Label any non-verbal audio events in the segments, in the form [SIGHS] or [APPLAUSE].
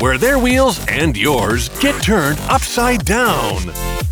where their wheels and yours get turned upside down.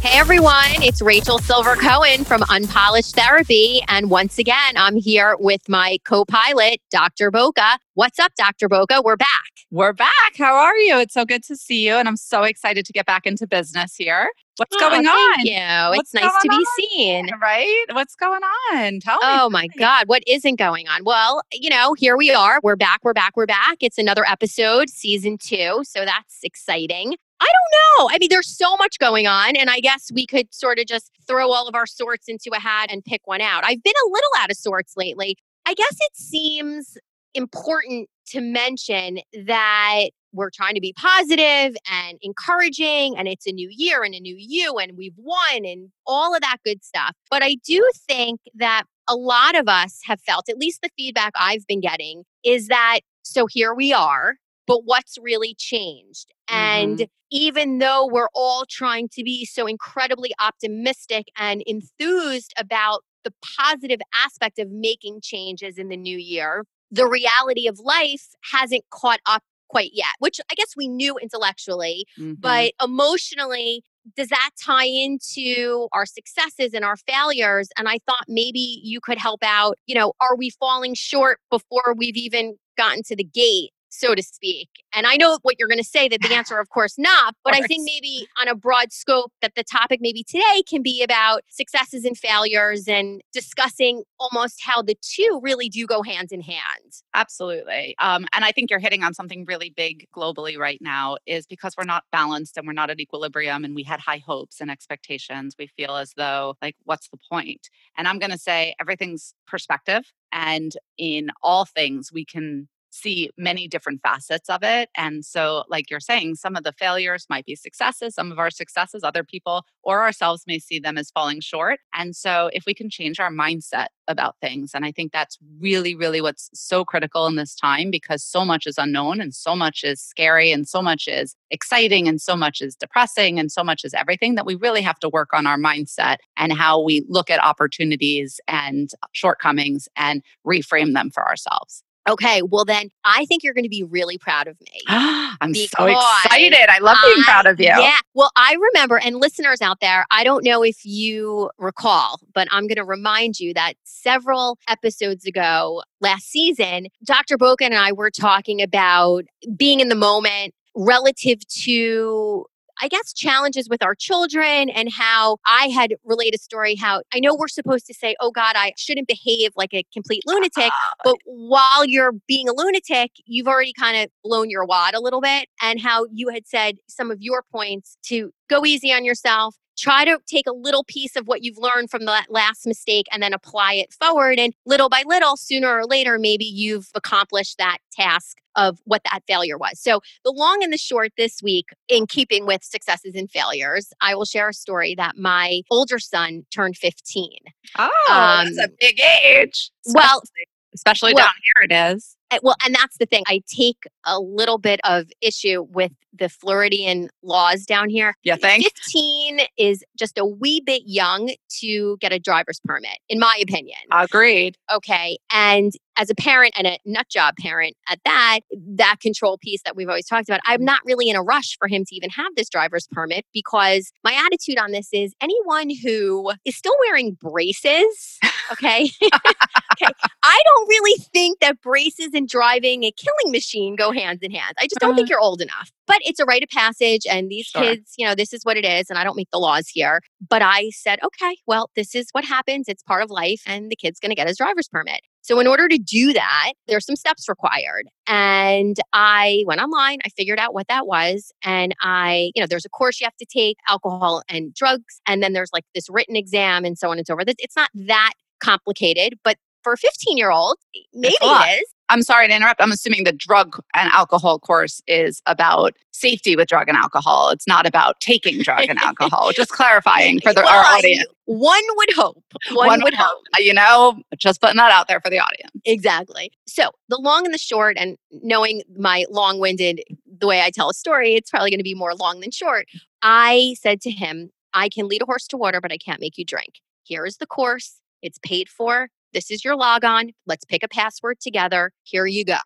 Hey everyone, it's Rachel Silver Cohen from Unpolished Therapy. And once again, I'm here with my co pilot, Dr. Boca. What's up, Dr. Boca? We're back. We're back. How are you? It's so good to see you. And I'm so excited to get back into business here. What's Oh, going thank on? you. What's it's nice to be seen. Right? What's going on? Tell me. Oh my God, what isn't going on? Well, you know, here we are. We're back, we're back, we're back. It's another episode, season two. So that's exciting. I don't know. I mean, there's so much going on. And I guess we could sort of just throw all of our sorts into a hat and pick one out. I've been a little out of sorts lately. I guess it seems important to mention that we're trying to be positive and encouraging and it's a new year and a new you and we've won and all of that good stuff. But I do think that a lot of us have felt, at least the feedback I've been getting, is that so here we are, but what's really changed? And mm-hmm. even though we're all trying to be so incredibly optimistic and enthused about the positive aspect of making changes in the new year, the reality of life hasn't caught up quite yet, which I guess we knew intellectually, Mhm. but emotionally, does that tie into our successes and our failures? And I thought maybe you could help out. You know, are we falling short before we've even gotten to the gate? So to speak. And I know what you're going to say that the answer, [LAUGHS] of course, not. But I think maybe on a broad scope, that the topic maybe today can be about successes and failures and discussing almost how the two really do go hand in hand. Absolutely. Um, and I think you're hitting on something really big globally right now is because we're not balanced and we're not at equilibrium and we had high hopes and expectations. We feel as though, like, what's the point? And I'm going to say everything's perspective. And in all things, we can see many different facets of it. And so, like you're saying, some of the failures might be successes, some of our successes, other people or ourselves may see them as falling short. And so, if we can change our mindset about things, and I think that's really, really what's so critical in this time because so much is unknown and so much is scary and so much is exciting and so much is depressing and so much is everything that we really have to work on our mindset and how we look at opportunities and shortcomings and reframe them for ourselves. Okay, well, then I think you're going to be really proud of me. [GASPS] I'm so excited. I love being proud of you. Yeah. Well, I remember, and listeners out there, I don't know if you recall, but I'm going to remind you that several episodes ago last season, Dr. Boca and I were talking about being in the moment relative to. I guess challenges with our children and how I had relayed a story how I know we're supposed to say, oh God, I shouldn't behave like a complete lunatic. Ah, But while you're being a lunatic, you've already kind of blown your wad a little bit. And how you had said some of your points to go easy on yourself, try to take a little piece of what you've learned from that last mistake and then apply it forward. And little by little, sooner or later, maybe you've accomplished that task of what that failure was. So, the long and the short this week, in keeping with successes and failures, I will share a story that my older son turned 15. Oh, Um, that's a big age. Well, especially well- down here it is. Well, and that's the thing. I take a little bit of issue with the Floridian laws down here. Yeah, think? 15 is just a wee bit young to get a driver's permit, in my opinion. Agreed. Okay. And as a parent and a nut job parent at that, that control piece that we've always talked about, I'm mm-hmm. not really in a rush for him to even have this driver's permit because my attitude on this is anyone who is still wearing braces, okay? [LAUGHS] okay. I don't really think that braces and driving a killing machine go hand in hand. I just don't think uh-huh. you're old enough. But it's a rite of passage, and these Sure. kids, you know, this is what it is, and I don't make the laws here. But I said, okay, well, this is what happens. It's part of life, and the kid's going to get his driver's permit. So, in order to do that, there's some steps required. And I went online, I figured out what that was. And I, you know, there's a course you have to take alcohol and drugs. And then there's like this written exam and so on and so forth. It's- It's not that complicated, but for a 15 year old, maybe it is. I'm sorry to interrupt. I'm assuming the drug and alcohol course is about safety with drug and alcohol. It's not about taking drug and alcohol. [LAUGHS] Just clarifying for the, Well, our I- audience. One would hope. One, would hope. Uh, You know, just putting that out there for the audience. exactly. So, the long and the short, and knowing my long winded, the way I tell a story, it's probably going to be more long than short. I said to him, I can lead a horse to water, but I can't make you drink. Here is the course, it's paid for. This is your log on. Let's pick a password together. Here you go.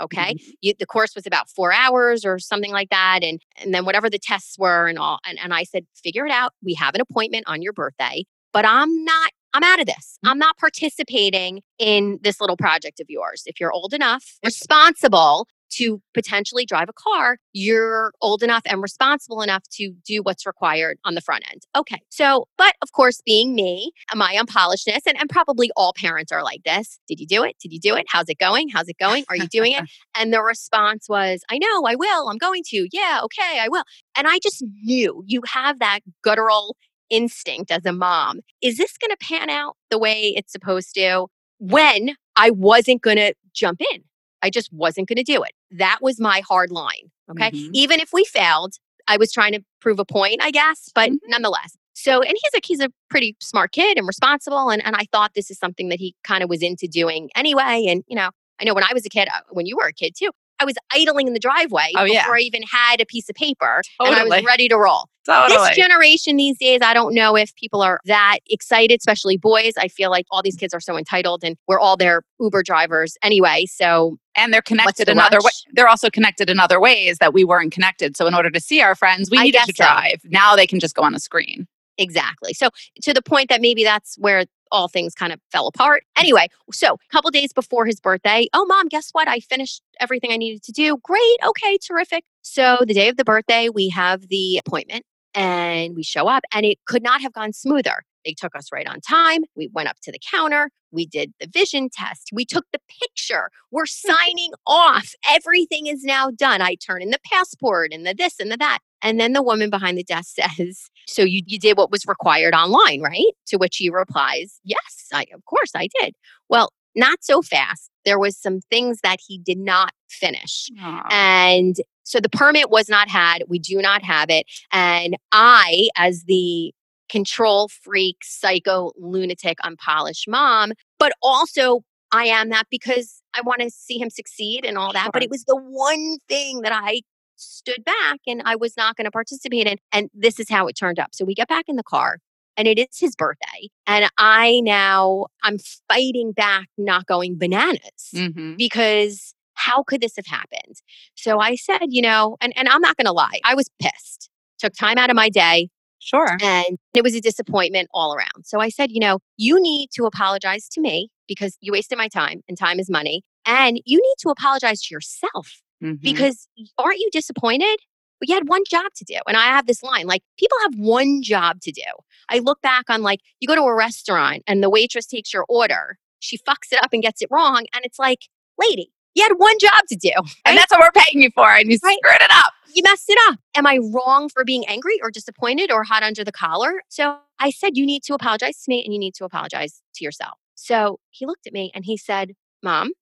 Okay. Mm-hmm. You, the course was about four hours or something like that. And, and then whatever the tests were and all. And, and I said, figure it out. We have an appointment on your birthday, but I'm not I'm out of this. Mm. I'm not participating in this little project of yours. If you're old enough, responsible to potentially drive a car, you're old enough and responsible enough to do what's required on the front end. Okay. So, but of course, being me, my unpolishedness, and, and probably all parents are like this. Did you do it? Did you do it? How's it going? How's it going? Are you doing it? [LAUGHS] and the response was, I know, I will. I'm going to. Yeah, okay, I will. And I just knew you have that guttural instinct as a mom. Is this going to pan out the way it's supposed to? When I wasn't going to jump in. I just wasn't going to do it. That was my hard line. Okay. Mm-hmm. Even if we failed, I was trying to prove a point, I guess, but mm-hmm. nonetheless. So, and he's a he's a pretty smart kid and responsible, and and I thought this is something that he kind of was into doing anyway. And you know, I know when I was a kid, uh, when you were a kid too, I was idling in the driveway oh, before yeah. I even had a piece of paper, totally. and I was ready to roll. Totally. This generation these days, I don't know if people are that excited, especially boys. I feel like all these kids are so entitled and we're all their Uber drivers anyway. So and they're connected in other ways. They're also connected in other ways that we weren't connected. So in order to see our friends, we needed to drive. So. Now they can just go on a screen. Exactly. So to the point that maybe that's where all things kind of fell apart. Anyway, so a couple days before his birthday, oh mom, guess what? I finished everything I needed to do. Great. Okay, terrific. So the day of the birthday, we have the appointment and we show up and it could not have gone smoother. They took us right on time. We went up to the counter. We did the vision test. We took the picture. We're [LAUGHS] signing off. Everything is now done. I turn in the passport and the this and the that. And then the woman behind the desk [LAUGHS] says, So you, you did what was required online, right? To which he replies, Yes, I, of course I did. Well, not so fast. There was some things that he did not finish. Aww. And so the permit was not had. We do not have it. And I, as the control freak, psycho, lunatic, unpolished mom, but also I am that because I want to see him succeed and all that. Sure. But it was the one thing that I stood back and I was not going to participate in. And this is how it turned up. So we get back in the car and it is his birthday. And I now, I'm fighting back, not going bananas mm-hmm. because how could this have happened? So I said, you know, and, and I'm not going to lie, I was pissed. Took time out of my day. Sure. And it was a disappointment all around. So I said, you know, you need to apologize to me because you wasted my time and time is money. And you need to apologize to yourself mm-hmm. because aren't you disappointed? But you had one job to do. And I have this line like, people have one job to do. I look back on like, you go to a restaurant and the waitress takes your order, she fucks it up and gets it wrong. And it's like, lady, you had one job to do. [LAUGHS] Right? And that's what we're paying you for. And you right? screwed it up. You messed it up. Am I wrong for being angry or disappointed or hot under the collar? So I said, You need to apologize to me and you need to apologize to yourself. So he looked at me and he said, Mom,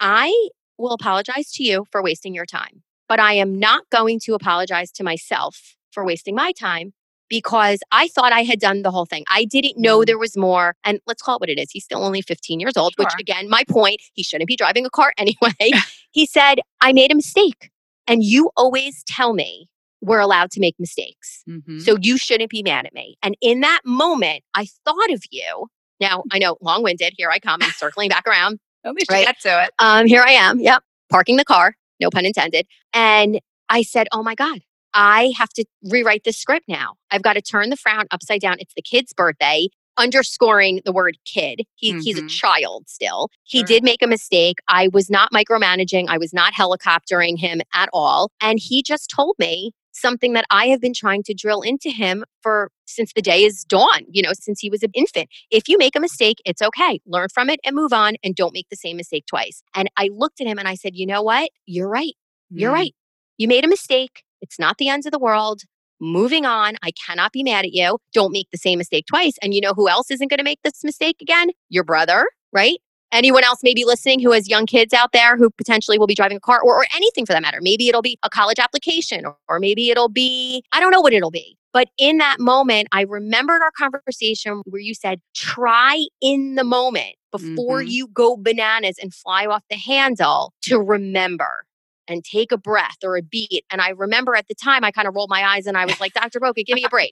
I will apologize to you for wasting your time, but I am not going to apologize to myself for wasting my time because I thought I had done the whole thing. I didn't know mm. there was more. And let's call it what it is. He's still only 15 years old, sure. which again, my point, he shouldn't be driving a car [LAUGHS] anyway. he said, I made a mistake. And you always tell me we're allowed to make mistakes. Mm-hmm. So you shouldn't be mad at me. And in that moment, I thought of you. Now, I know long winded. Here I come. I'm circling back around. At least right? get to it. Um, here I am. Yep. Parking the car. No pun intended. And I said, Oh my God, I have to rewrite this script now. I've got to turn the frown upside down. It's the kid's birthday, underscoring the word kid. He, mm-hmm. He's a mm-hmm. child still. He sure. did make a mistake. I was not micromanaging, I was not helicoptering him at all. And he just told me something that I have been trying to drill into him for since the day is dawn, you know, since he was an infant. If you make a mistake, it's okay. Learn from it and move on and don't make the same mistake twice. And I looked at him and I said, you know what? You're right. You're mm. right. You made a mistake. It's not the end of the world. Moving on. I cannot be mad at you. Don't make the same mistake twice. And you know who else isn't going to make this mistake again? Your brother, right? Anyone else maybe listening who has young kids out there who potentially will be driving a car or, or anything for that matter. Maybe it'll be a college application or, or maybe it'll be, I don't know what it'll be. But in that moment, I remembered our conversation where you said, try in the moment before Mhm. you go bananas and fly off the handle to remember and take a breath or a beat. And I remember at the time, I kind of rolled my eyes and I was like, Dr. Boca, give me a break.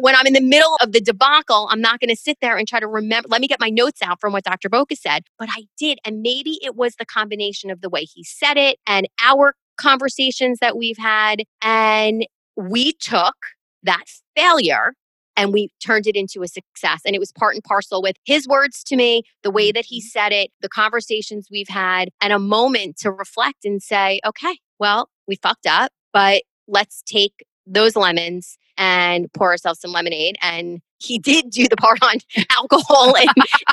when I'm in the middle of the debacle, I'm not going to sit there and try to remember. Let me get my notes out from what Dr. Boca said. But I did. And maybe it was the combination of the way he said it and our conversations that we've had. And we took that failure and we turned it into a success. And it was part and parcel with his words to me, the way that he mm-hmm. said it, the conversations we've had, and a moment to reflect and say, okay, well, we fucked up, but let's take those lemons and pour ourselves some lemonade. And he did do the part on [LAUGHS] alcohol and,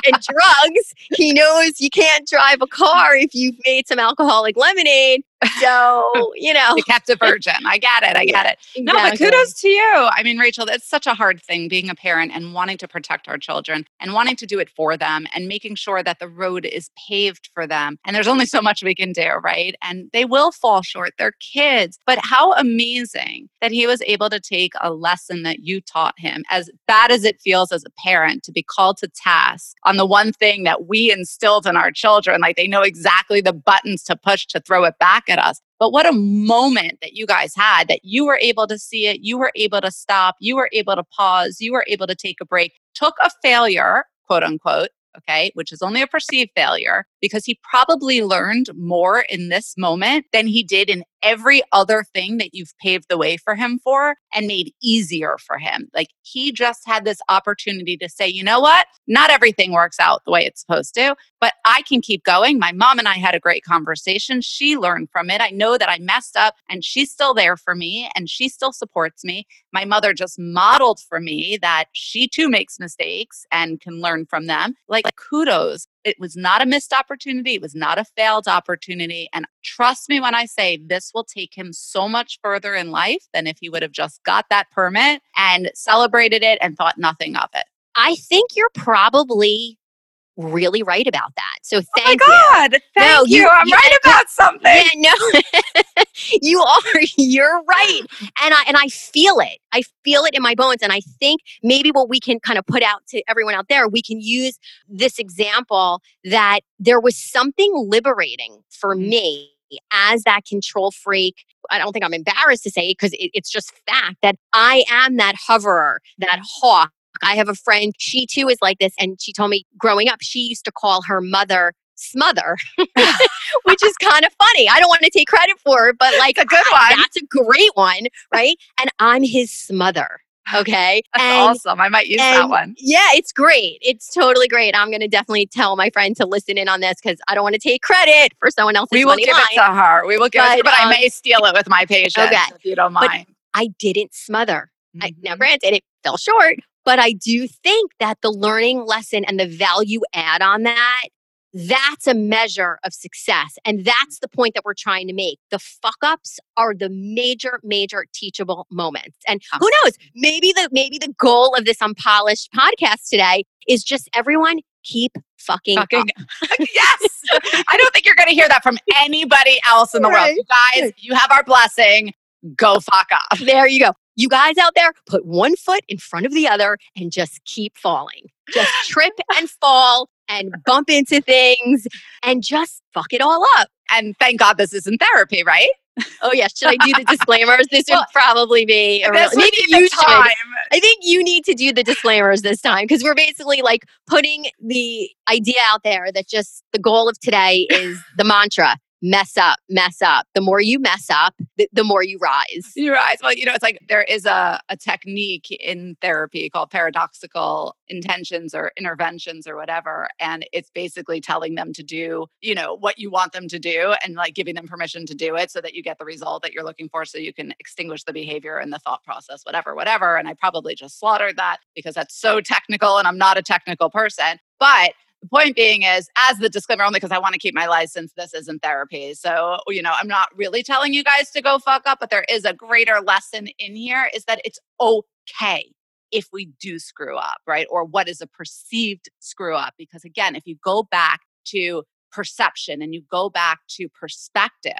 and drugs. He knows you can't drive a car if you've made some alcoholic lemonade. So, [LAUGHS] you know. You kept a virgin. I get it. I get it. No, but kudos to you. I mean, Rachel, that's such a hard thing being a parent and wanting to protect our children and wanting to do it for them and making sure that the road is paved for them. And there's only so much we can do, right? And they will fall short. They're kids. But how amazing that he was able to take a lesson that you taught him, as bad it feels as a parent to be called to task on the one thing that we instilled in our children. Like they know exactly the buttons to push to throw it back at us. But what a moment that you guys had that you were able to see it, you were able to stop, you were able to pause, you were able to take a break, took a failure, quote unquote, okay, which is only a perceived failure, because he probably learned more in this moment than he did in every other thing that you've paved the way for him for and made easier for him. Like he just had this opportunity to say, you know what? Not everything works out the way it's supposed to, but I can keep going. My mom and I had a great conversation. She learned from it. I know that I messed up and she's still there for me and she still supports me. My mother just modeled for me that she too makes mistakes and can learn from them. Like kudos. It was not a missed opportunity. It was not a failed opportunity. And trust me when I say this will take him so much further in life than if he would have just got that permit and celebrated it and thought nothing of it. I think you're probably really right about that. So thank oh my you. God. Thank No, you. you- I'm you- right about something. Yeah, no, [LAUGHS] you are. You're right, and I and I feel it. I feel it in my bones, and I think maybe what we can kind of put out to everyone out there, we can use this example that there was something liberating for Mhm. me as that control freak. I don't think I'm embarrassed to say it because it, it's just fact that I am that hoverer, that hawk. I have a friend, she too is like this. And she told me growing up, she used to call her mother smother, [LAUGHS] [LAUGHS] which is kind of funny. I don't want to take credit for it, but like It's a good I- one. that's a great one, right? And I'm his smother. [SIGHS] Okay. That's and awesome. I might use that one. Yeah, it's great. It's totally great. I'm going to definitely tell my friend to listen in on this because I don't want to take credit for someone else's We will give line. it to her. We will give it to her, But, but I um, may steal it with my patients okay. if you don't But mind. I didn't smother. I, now, Mhm. granted, it fell short, but I do think that the learning lesson and the value add on that, that's a measure of success. And that's the point that we're trying to make. The fuck ups are the major, major teachable moments. And who knows? Maybe the maybe the goal of this unpolished podcast today is just everyone keep fucking, up. Fucking [LAUGHS] yes. I don't think you're going to hear that from anybody else in the world. You guys, you have our blessing. Go fuck off. There you go. You guys out there, put one foot in front of the other and just keep falling. Just [GASPS] trip and fall and bump into things and just fuck it all up. And thank God this isn't therapy, right? Oh, yeah. Should I do the [LAUGHS] disclaimers? This Well, would probably be a real, This maybe you should. time. I think you need to do the disclaimers this time because we're basically like putting the idea out there that just the goal of today is the mantra mess up, mess up. The more you mess up, the, the more you rise. You rise. Well, you know, it's like there is a, a technique in therapy called paradoxical intentions or interventions or whatever. And it's basically telling them to do, you know, what you want them to do and like giving them permission to do it so that you get the result that you're looking for so you can extinguish the behavior and the thought process, whatever, whatever. And I probably just slaughtered that because that's so technical and I'm not a technical person. But the point being is, as the disclaimer, only because I want to keep my license, this isn't therapy. So, you know, I'm not really telling you guys to go fuck up, but there is a greater lesson in here is that it's okay if we do screw up, right? Or what is a perceived screw up. Because again, if you go back to perception and you go back to perspective,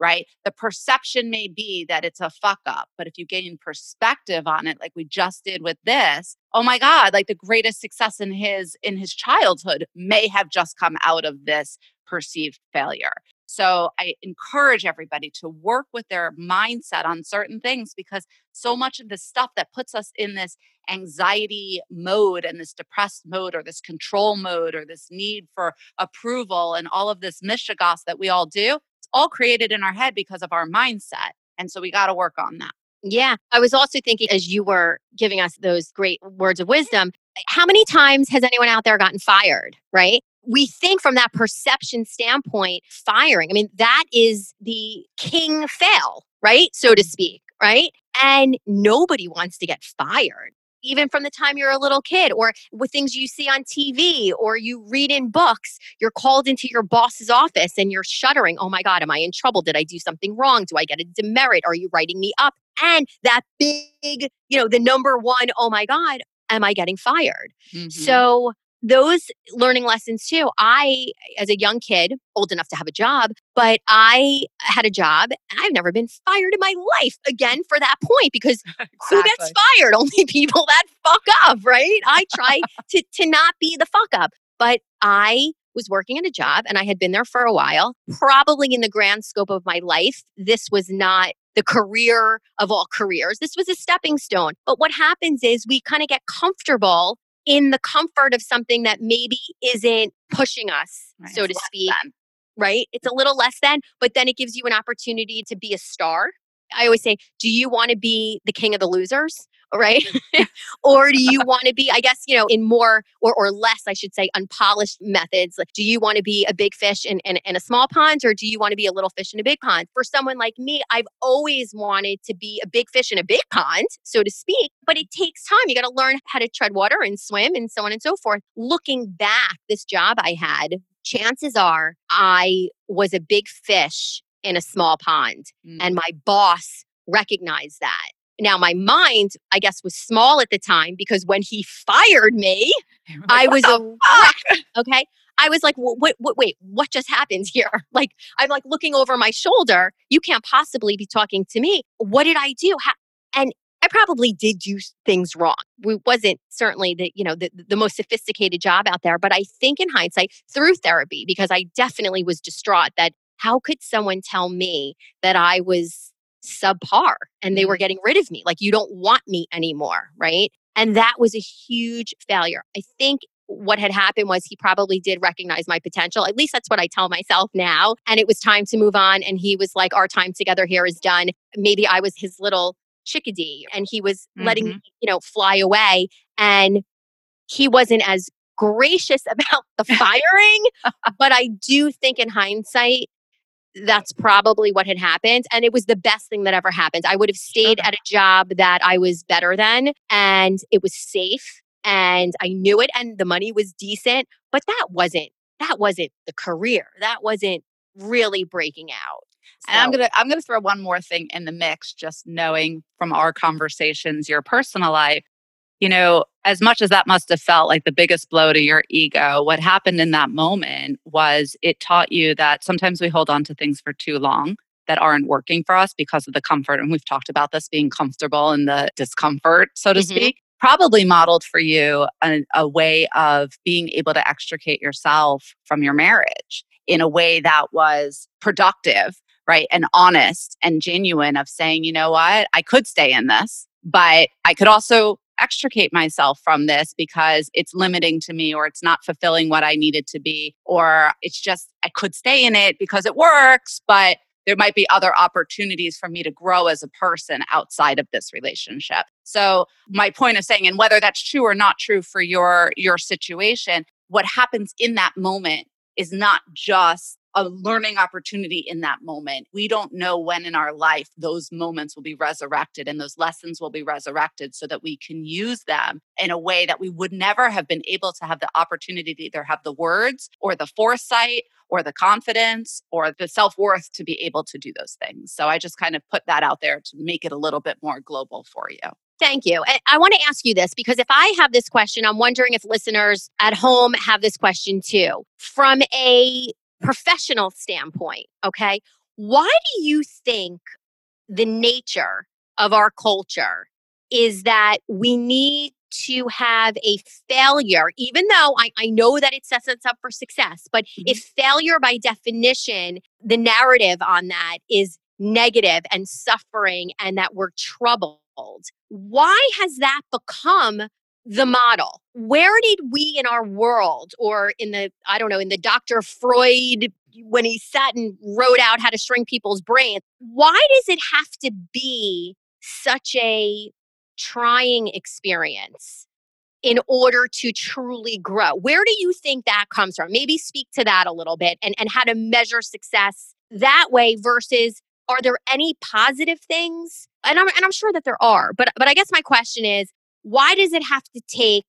right? The perception may be that it's a fuck up, but if you gain perspective on it, like we just did with this, oh my God, like the greatest success in his in his childhood may have just come out of this perceived failure. So I encourage everybody to work with their mindset on certain things because so much of the stuff that puts us in this anxiety mode and this depressed mode or this control mode or this need for approval and all of this mishigas that we all do, all created in our head because of our mindset. And so we got to work on that. Yeah. I was also thinking as you were giving us those great words of wisdom, eh, how many times has anyone out there gotten fired, right? we think from that perception standpoint, firing, I mean, that is the king fail, right? So to mm-hmm. speak, right? And nobody wants to get fired. Even from the time you're a little kid, or with things you see on TV, or you read in books, you're called into your boss's office and you're shuddering. Oh my God, am I in trouble? Did I do something wrong? Do I get a demerit? Are you writing me up? And that big, you know, the number one, oh my God, am I getting fired? Mm-hmm. So those learning lessons too. I, as a young kid, old enough to have a job, but I had a job and I've never been fired in my life again for that point because exactly. [LAUGHS] who gets fired? [LAUGHS] Only people that fuck up, right? I try to, to not be the fuck up, but I was working at a job and I had been there for a while. Probably in the grand scope of my life, this was not the career of all careers. This was a stepping stone. But what happens is we kind of get comfortable in the comfort of something that maybe isn't pushing us, right. so to speak. Than. Right? It's a little less than, but then it gives you an opportunity to be a star. I always say, do you want to be the king of the losers? Right? [LAUGHS] [LAUGHS] or do you want to be, I guess, you know, in more or, or less, I should say, unpolished methods? Like, do you want to be a big fish in, in, in a small pond or do you want to be a little fish in a big pond? For someone like me, I've always wanted to be a big fish in a big pond, so to speak, but it takes time. You got to learn how to tread water and swim and so on and so forth. Looking back, this job I had, chances are I was a big fish in a small pond. Mm. And my boss recognized that. Now, my mind, I guess, was small at the time because when he fired me, [LAUGHS] like, I was a wreck. [LAUGHS] Okay. I was like, what, what, wait, what just happened here? [LAUGHS] Like, I'm like looking over my shoulder. You can't possibly be talking to me. What did I do? How? And I probably did do things wrong. We wasn't certainly the, you know, the, the most sophisticated job out there, but I think in hindsight, through therapy, because I definitely was distraught that how could someone tell me that I was subpar and they were mm-hmm. getting rid of me. Like, you don't want me anymore. Right. And that was a huge failure. I think what had happened was he probably did recognize my potential. At least that's what I tell myself now. And it was time to move on. And he was like, Our time together here is done. Maybe I was his little chickadee and he was mm-hmm. letting me, you know, fly away. And he wasn't as gracious [LAUGHS] about the [LAUGHS] firing. but I do think in hindsight, that's probably what had happened. And it was the best thing that ever happened. I would have stayed at a job that I was better than and it was safe and I knew it and the money was decent, but that wasn't that wasn't the career. That wasn't really breaking out. So. And I'm gonna I'm gonna throw one more thing in the mix, just knowing from our conversations, your personal life you know, as much as that must have felt like the biggest blow to your ego, what happened in that moment was it taught you that sometimes we hold on to things for too long that aren't working for us because of the comfort. And we've talked about this being comfortable in the discomfort, so to mm-hmm. speak. Probably modeled for you a, a way of being able to extricate yourself from your marriage in a way that was productive, right? And honest and genuine of saying, you know what, I could stay in this, but I could also extricate myself from this because it's limiting to me or it's not fulfilling what I needed to be or it's just I could stay in it because it works but there might be other opportunities for me to grow as a person outside of this relationship. So my point of saying and whether that's true or not true for your your situation what happens in that moment is not just a learning opportunity in that moment. We don't know when in our life those moments will be resurrected and those lessons will be resurrected so that we can use them in a way that we would never have been able to have the opportunity to either have the words or the foresight or the confidence or the self worth to be able to do those things. So I just kind of put that out there to make it a little bit more global for you. Thank you. I want to ask you this because if I have this question, I'm wondering if listeners at home have this question too. From a professional standpoint, okay, Why do you think the nature of our culture is that we need to have a failure, even though I, I know that it sets us up for success. But mm-hmm. if failure by definition, the narrative on that is negative and suffering and that we're troubled, why has that become the model? Where did we in our world, or in the, I don't know, in the Dr. Freud, when he sat and wrote out how to shrink people's brains, why does it have to be such a trying experience in order to truly grow. Where do you think that comes from? Maybe speak to that a little bit and, and how to measure success that way versus are there any positive things? And I'm, and I'm sure that there are, but, but I guess my question is why does it have to take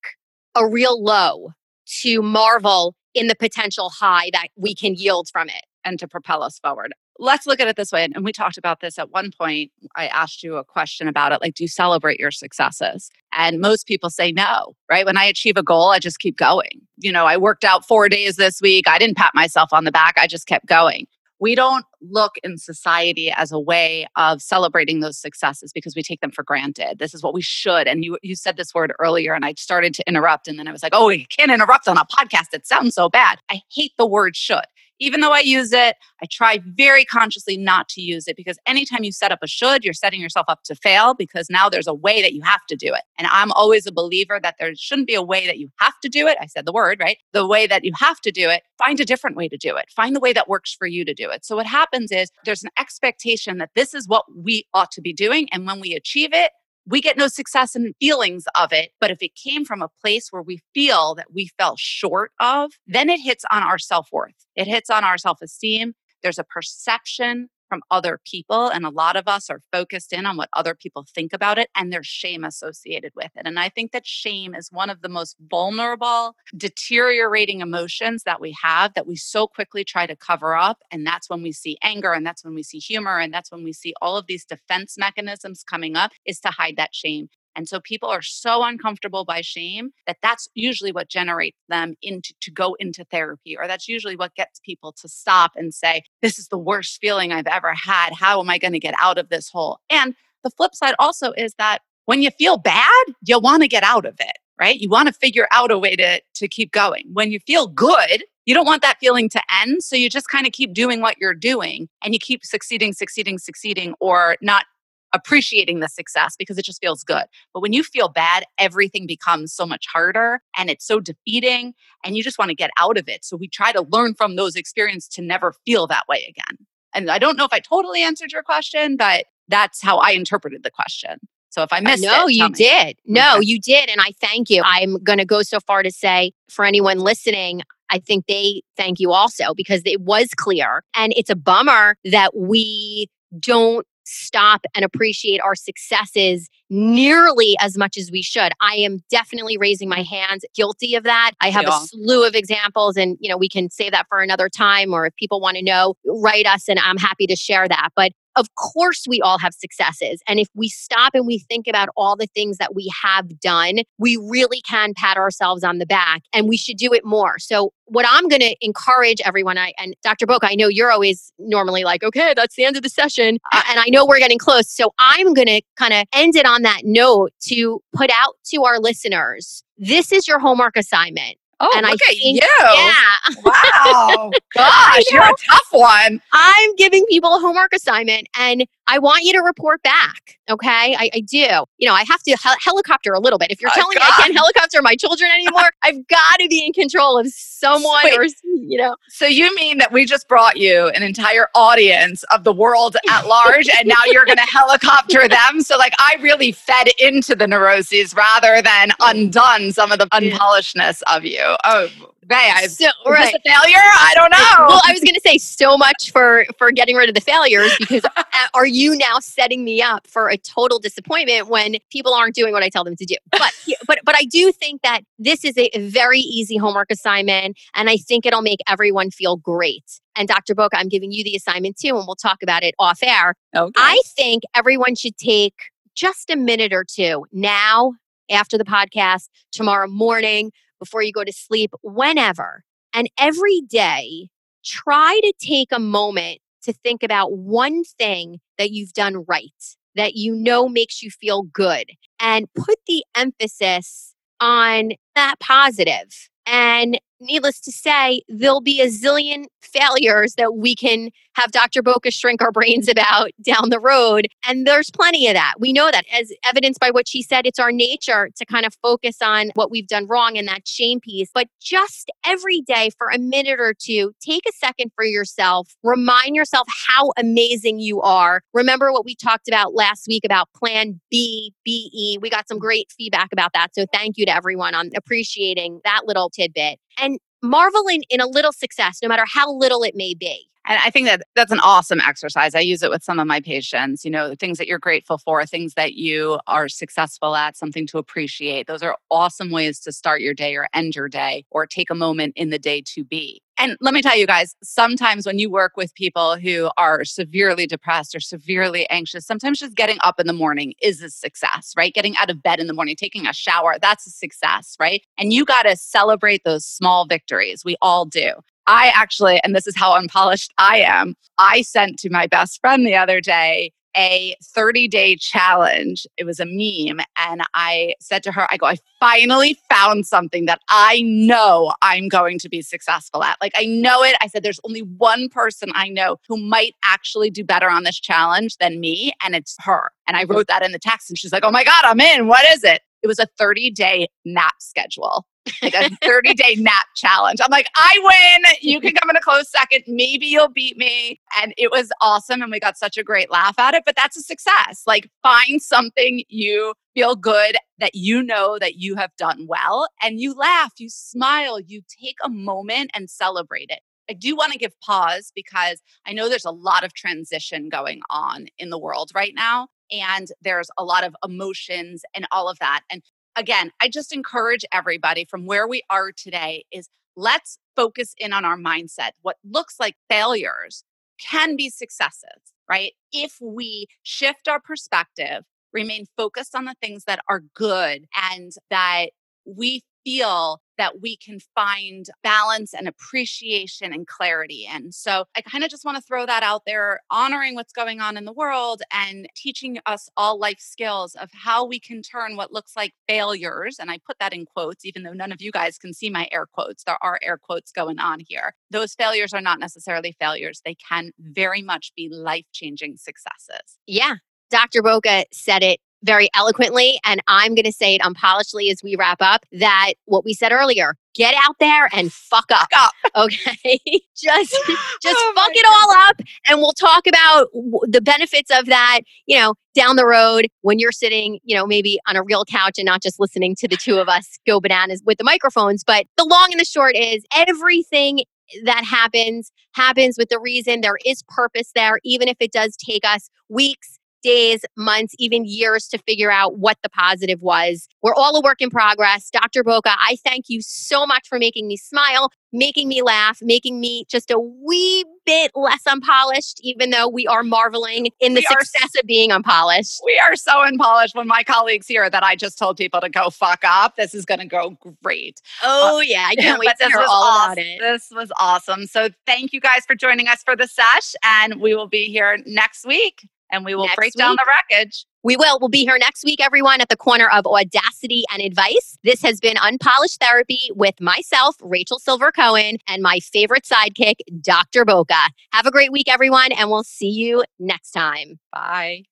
a real low to marvel in the potential high that we can yield from it? And to propel us forward let's look at it this way. And we talked about this at one point. I asked you a question about it like, do you celebrate your successes? And most people say no, right? When I achieve a goal, I just keep going. You know, I worked out four days this week. I didn't pat myself on the back, I just kept going. We don't look in society as a way of celebrating those successes because we take them for granted. This is what we should. And you you said this word earlier and I started to interrupt and then I was like, "Oh, you can't interrupt on a podcast. It sounds so bad." I hate the word should even though I use it, I try very consciously not to use it because anytime you set up a should, you're setting yourself up to fail because now there's a way that you have to do it. And I'm always a believer that there shouldn't be a way that you have to do it. I said the word, right? The way that you have to do it, find a different way to do it. Find the way that works for you to do it. So what happens is there's an expectation that this is what we ought to be doing. And when we achieve it, we get no success in feelings of it. But if it came from a place where we feel that we fell short of, then it hits on our self worth. It hits on our self esteem. There's a perception from other people. And a lot of us are focused in on what other people think about it, and there's shame associated with it. And I think that shame is one of the most vulnerable, deteriorating emotions that we have that we so quickly try to cover up. And that's when we see anger, and that's when we see humor, and that's when we see all of these defense mechanisms coming up, is to hide that shame. And so people are so uncomfortable by shame that that's usually what generates them into to go into therapy or that's usually what gets people to stop and say this is the worst feeling I've ever had. How am I going to get out of this hole? And the flip side also is that when you feel bad, you want to get out of it, right? You want to figure out a way to to keep going. When you feel good, you don't want that feeling to end. So you just kind of keep doing what you're doing and you keep succeeding, succeeding, succeeding, or not appreciating the success because it just feels good. But when you feel bad, everything becomes so much harder and it's so defeating and you just want to get out of it. So we try to learn from those experiences to never feel that way again. And I don't know if I totally answered your question, but that's how I interpreted the question. So if I uh, missed no, it, you me. did. No, okay. you did. And I thank you. I'm going to go so far to say for anyone listening, I think they thank you also because it was clear. And it's a bummer that we don't stop and appreciate our successes nearly as much as we should. I am definitely raising my hands guilty of that. I have yeah. a slew of examples and you know we can save that for another time or if people want to know write us and I'm happy to share that. But of course, we all have successes. And if we stop and we think about all the things that we have done, we really can pat ourselves on the back and we should do it more. So, what I'm going to encourage everyone, I, and Dr. Boca, I know you're always normally like, okay, that's the end of the session. Uh, and I know we're getting close. So, I'm going to kind of end it on that note to put out to our listeners this is your homework assignment. Oh, and look I at think, you. Yeah. Wow. [LAUGHS] Gosh, you're a tough one. I'm giving people a homework assignment and I want you to report back. Okay. I, I do. You know, I have to hel- helicopter a little bit. If you're telling me I can't helicopter my children anymore, [LAUGHS] I've got to be in control of someone Wait, or, you know. So you mean that we just brought you an entire audience of the world at large and now you're going [LAUGHS] to helicopter them? So, like, I really fed into the neuroses rather than undone some of the unpolishedness of you. Oh, I, so, right. a failure? I don't know. Well, I was going to say so much for for getting rid of the failures because [LAUGHS] uh, are you now setting me up for a total disappointment when people aren't doing what I tell them to do? But but but I do think that this is a very easy homework assignment, and I think it'll make everyone feel great. And Dr. Boca, I'm giving you the assignment too, and we'll talk about it off air. Okay. I think everyone should take just a minute or two now after the podcast, tomorrow morning, before you go to sleep, whenever. And every day, try to take a moment to think about one thing that you've done right that you know makes you feel good and put the emphasis on that positive. And needless to say, there'll be a zillion failures that we can have Dr. Boca shrink our brains about [LAUGHS] down the road. And there's plenty of that. We know that, as evidenced by what she said, it's our nature to kind of focus on what we've done wrong and that shame piece. But just every day for a minute or two, take a second for yourself. Remind yourself how amazing you are. Remember what we talked about last week about plan B, BE. We got some great feedback about that. So thank you to everyone on appreciating that little tidbit. And marveling in a little success, no matter how little it may be. And I think that that's an awesome exercise. I use it with some of my patients, you know, things that you're grateful for, things that you are successful at, something to appreciate. Those are awesome ways to start your day or end your day or take a moment in the day to be. And let me tell you guys, sometimes when you work with people who are severely depressed or severely anxious, sometimes just getting up in the morning is a success, right? Getting out of bed in the morning, taking a shower, that's a success, right? And you got to celebrate those small victories. We all do. I actually, and this is how unpolished I am, I sent to my best friend the other day a 30 day challenge. It was a meme. And I said to her, I go, I finally found something that I know I'm going to be successful at. Like, I know it. I said, there's only one person I know who might actually do better on this challenge than me, and it's her. And I wrote that in the text, and she's like, oh my God, I'm in. What is it? It was a 30 day nap schedule like a 30 day nap challenge. I'm like, I win. You can come in a close second. Maybe you'll beat me. And it was awesome. And we got such a great laugh at it. But that's a success. Like, find something you feel good that you know that you have done well and you laugh, you smile, you take a moment and celebrate it. I do want to give pause because I know there's a lot of transition going on in the world right now. And there's a lot of emotions and all of that. And again, I just encourage everybody from where we are today is let's focus in on our mindset. What looks like failures can be successes, right? If we shift our perspective, remain focused on the things that are good and that we feel that we can find balance and appreciation and clarity in. So I kind of just want to throw that out there, honoring what's going on in the world and teaching us all life skills of how we can turn what looks like failures. And I put that in quotes, even though none of you guys can see my air quotes. There are air quotes going on here. Those failures are not necessarily failures, they can very much be life changing successes. Yeah. Dr. Boca said it very eloquently, and I'm going to say it unpolishedly as we wrap up that what we said earlier get out there and fuck up. Fuck up. Okay. [LAUGHS] just [LAUGHS] just Oh fuck it all up and we'll talk about w- the benefits of that, you know, down the road when you're sitting, you know, maybe on a real couch and not just listening to the two of us go bananas with the microphones, but the long and the short is everything that happens happens with the reason there is purpose there even if it does take us weeks days, months, even years to figure out what the positive was. We're all a work in progress. Dr. Boca, I thank you so much for making me smile, making me laugh, making me just a wee bit less unpolished, even though we are marveling in the We are success of being unpolished. We are so unpolished when my colleagues hear that I just told people to go fuck up. This is going to go great. Uh, oh, yeah. I can't [LAUGHS] wait to hear all awesome. about it. This was awesome. So thank you guys for joining us for the sesh, and we will be here next week, and we will Next break down the wreckage. We will. We'll be here next week, everyone, at the corner of audacity and advice. This has been Unpolished Therapy with myself, Rachel Silver Cohen, and my favorite sidekick, Dr. Boca. Have a great week, everyone, and we'll see you next time. Bye.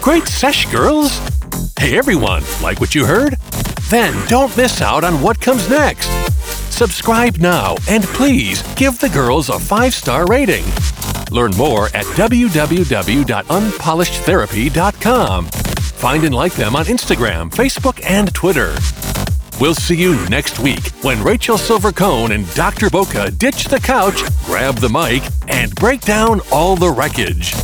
Great sesh, girls! Hey everyone, like what you heard? Then don't miss out on what comes next. Subscribe now and please give the girls a five star rating. Learn more at www.unpolishedtherapy.com. Find and like them on Instagram, Facebook, and Twitter. We'll see you next week when Rachel Silver Cohen and Dr. Boca ditch the couch, grab the mic, and break down all the wreckage.